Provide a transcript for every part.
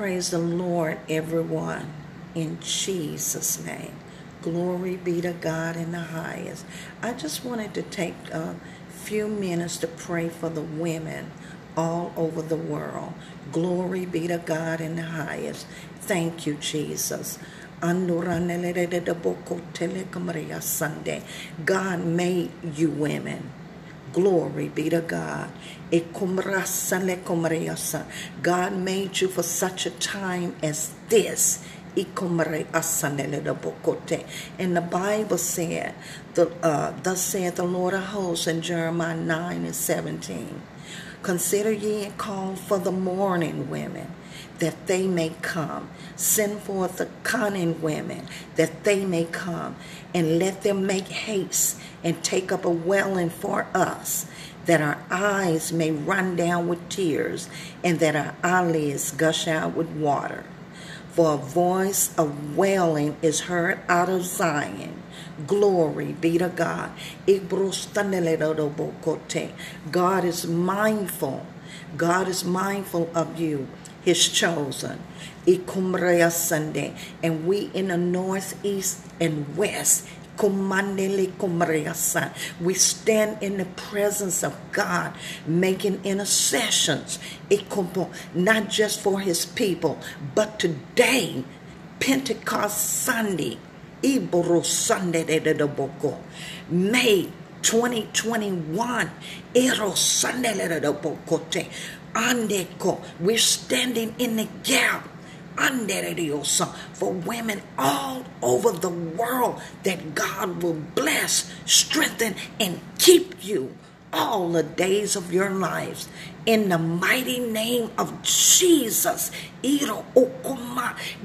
Praise the Lord, everyone, in Jesus' name. Glory be to God in the highest. I just wanted to take a few minutes to pray for the women all over the world. Glory be to God in the highest. Thank you, Jesus. God made you women. Glory be to God. God made you for such a time as this. And the Bible said, the, uh, Thus saith the Lord of hosts in Jeremiah 9 and 17. Consider ye and call for the mourning women, that they may come. Send forth the cunning women, that they may come. And let them make haste and take up a welling for us, that our eyes may run down with tears, and that our eyelids gush out with water. For a voice of wailing is heard out of Zion. Glory be to God. God is mindful. God is mindful of you, his chosen. Sunday. And we in the northeast and west we stand in the presence of God, making intercessions, not just for his people, but today, Pentecost Sunday, Iboro Sunday, May 2021, Ero Sunday, we're standing in the gap for women all over the world that God will bless, strengthen, and keep you all the days of your lives. In the mighty name of Jesus,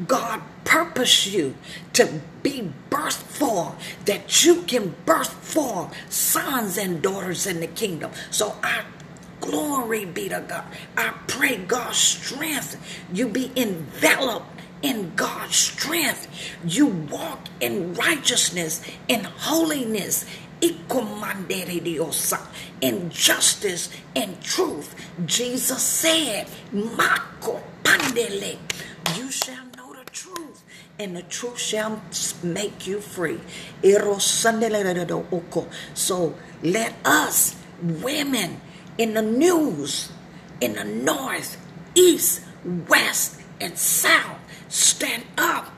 God purpose you to be birthed for, that you can birth for sons and daughters in the kingdom. So I Glory be to God. I pray God's strength. You be enveloped in God's strength. You walk in righteousness, in holiness, in justice and truth. Jesus said, Mako pandele, you shall know the truth. And the truth shall make you free. So let us, women, in the news, in the north, east, west, and south. Stand up.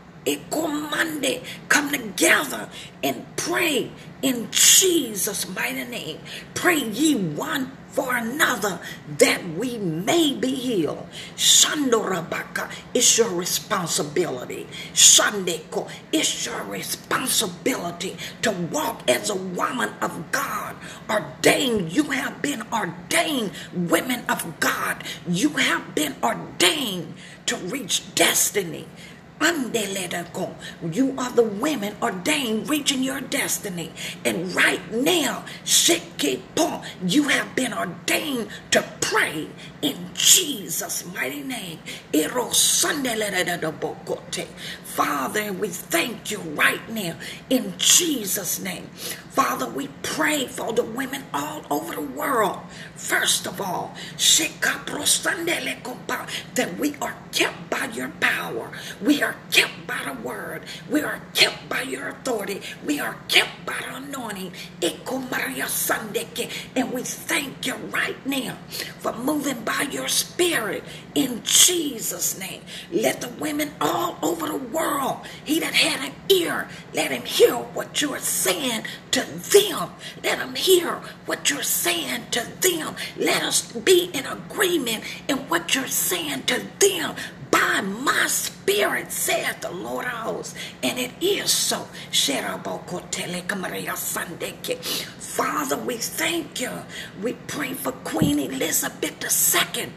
Monday, come together and pray in Jesus' mighty name. Pray ye one for another that we may be healed. Shandorabaka, it's your responsibility. Shandeko, it's your responsibility to walk as a woman of God. Ordained, you have been ordained, women of God. You have been ordained to reach destiny. You are the women ordained reaching your destiny. And right now, you have been ordained to pray in Jesus' mighty name. Father, we thank you right now in Jesus' name. Father, we pray for the women all over the world. First of all, that we are kept by your power. We are kept by the word. We are kept by your authority. We are kept by the anointing. And we thank you right now for moving by your spirit in Jesus' name. Let the women all over the world, he that had an ear, let him hear what you are saying to them. Let them hear what you're saying to them. Let us be in agreement in what you're saying to them by my spirit, saith the Lord of hosts. And it is so. Father, we thank you. We pray for Queen Elizabeth II.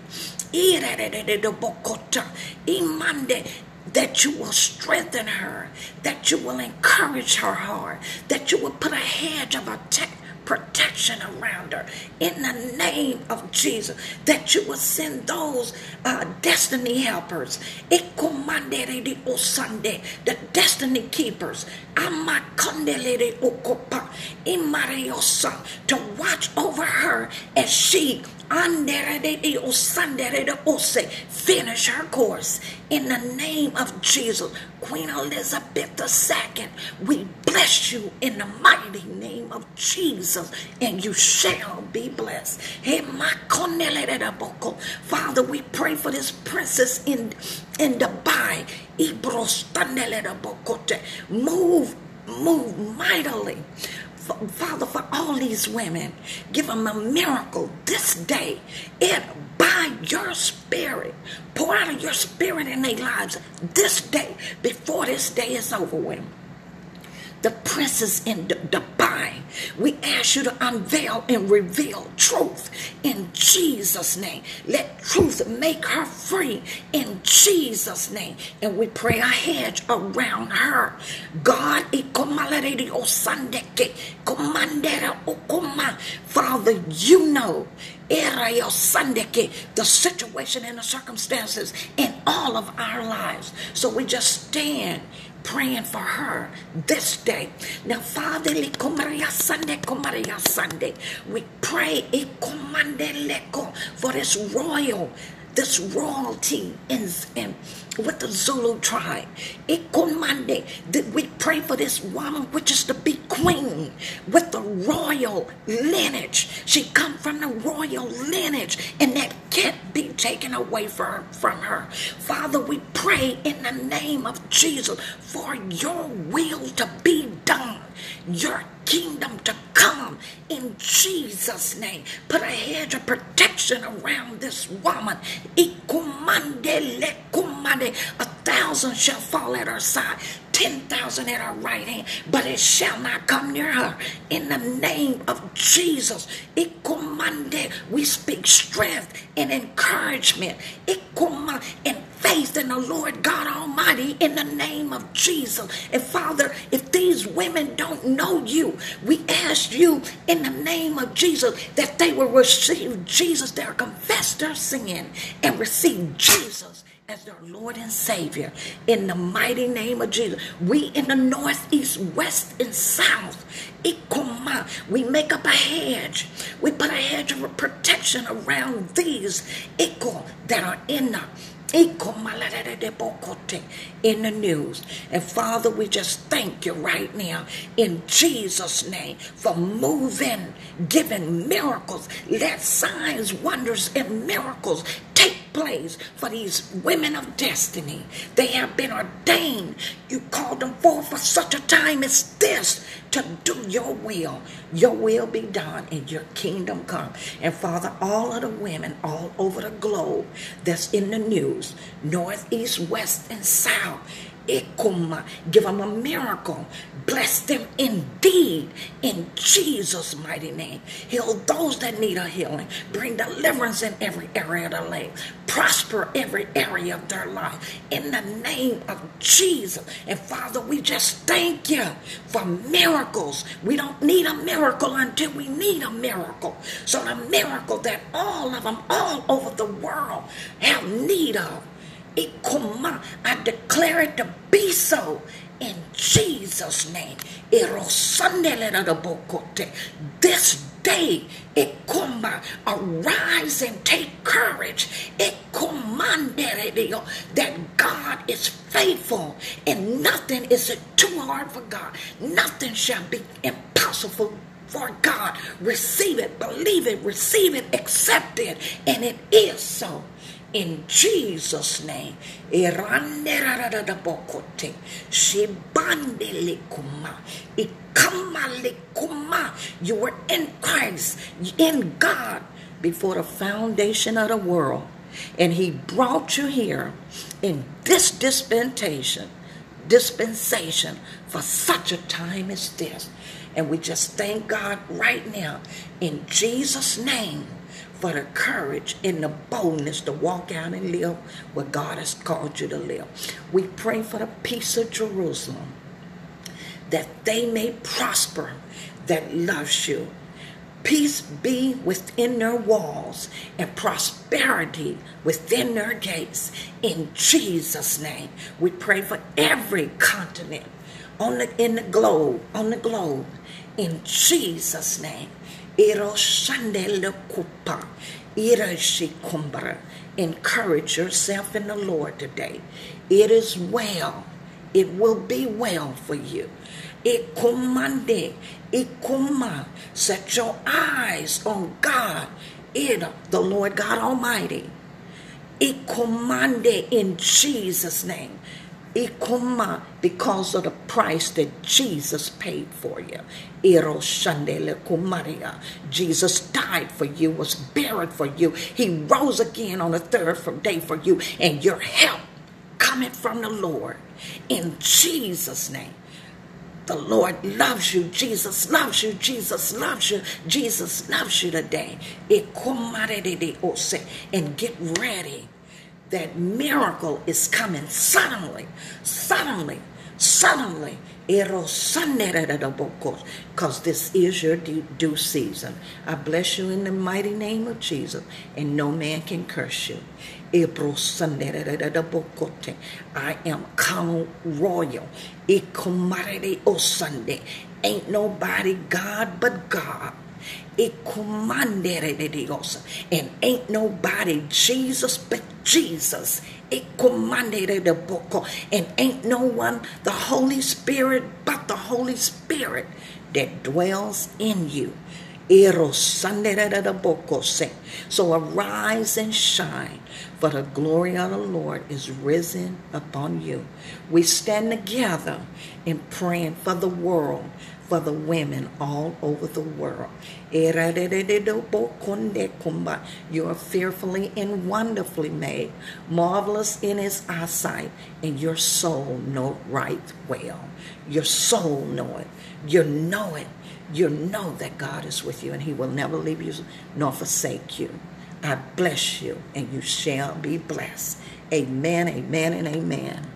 That you will strengthen her, that you will encourage her heart, that you will put a hedge of protection protection around her in the name of Jesus. That you will send those uh, destiny helpers, the destiny keepers, to watch over her as she Finish her course in the name of Jesus. Queen Elizabeth II, we bless you in the mighty name of Jesus, and you shall be blessed. Father, we pray for this princess in, in Dubai. Move, move mightily Father, for all these women, give them a miracle this day. It by your spirit. Pour out of your spirit in their lives this day before this day is over with the princess in Dubai. We ask you to unveil and reveal truth in Jesus' name. Let truth make her free in Jesus' name. And we pray a hedge around her. God, Father, you know the situation and the circumstances in all of our lives. So we just stand praying for her this day. Now, Father, Sunday, Sunday, we pray for this royal this royalty in, in with the Zulu tribe. Ikomande, we pray for this woman, which is to be queen with the royal lineage. She come from the royal lineage, and that can't be taken away from, from her. Father, we pray in the name of Jesus for your will to be done, your kingdom to come in Jesus' name. Put a hedge of protection around this woman. Thousand shall fall at her side, ten thousand at her right hand, but it shall not come near her. In the name of Jesus, we speak strength and encouragement and faith in the Lord God Almighty in the name of Jesus. And Father, if these women don't know you, we ask you in the name of Jesus that they will receive Jesus, they'll confess their sin and receive Jesus as their Lord and Savior in the mighty name of Jesus. We in the north, east, west, and south, we make up a hedge. We put a hedge of protection around these that are in the in the news. And Father, we just thank you right now in Jesus' name for moving, giving miracles. Let signs, wonders, and miracles place for these women of destiny. They have been ordained. You called them forth for such a time as this to do your will. Your will be done and your kingdom come. And Father, all of the women all over the globe that's in the news, north, east, west, and south, Give them a miracle. Bless them indeed in Jesus' mighty name. Heal those that need a healing. Bring deliverance in every area of their life. Prosper every area of their life. In the name of Jesus. And Father, we just thank you for miracles. We don't need a miracle until we need a miracle. So the miracle that all of them all over the world have need of I declare it to be so in Jesus' name. This day, arise and take courage. That God is faithful and nothing is too hard for God. Nothing shall be impossible for God. Receive it, believe it, receive it, accept it, and it is so in Jesus' name. You were in Christ, in God, before the foundation of the world. And He brought you here in this dispensation, dispensation for such a time as this. And we just thank God right now in Jesus' name for the courage and the boldness to walk out and live what God has called you to live. We pray for the peace of Jerusalem that they may prosper that loves you. Peace be within their walls and prosperity within their gates. In Jesus' name, we pray for every continent on the in the globe, on the globe. In Jesus' name. Encourage yourself in the Lord today. It is well. It will be well for you. Ikumande, command, Set your eyes on God, it, the Lord God Almighty. Ikumande in Jesus' name. Ikuma, because of the price that Jesus paid for you. Iro shandele kumaria. Jesus died for you, was buried for you. He rose again on the third day for you, and your help coming from the Lord. In Jesus' name. The Lord loves you. Jesus loves you. Jesus loves you. Jesus loves you today. Oh, and get ready that miracle is coming suddenly, suddenly, suddenly. Because this is your due season. I bless you in the mighty name of Jesus, and no man can curse you. I am Crown Royal. Ain't nobody God but God. And ain't nobody Jesus but Jesus. And ain't no one the Holy Spirit but the Holy Spirit that dwells in you. So arise and shine, for the glory of the Lord is risen upon you. We stand together in praying for the world, for the women all over the world. You are fearfully and wonderfully made, marvelous in his eyesight, and your soul know right well. Your soul know it. You know it you know that God is with you and He will never leave you nor forsake you. I bless you and you shall be blessed. Amen, amen, and amen.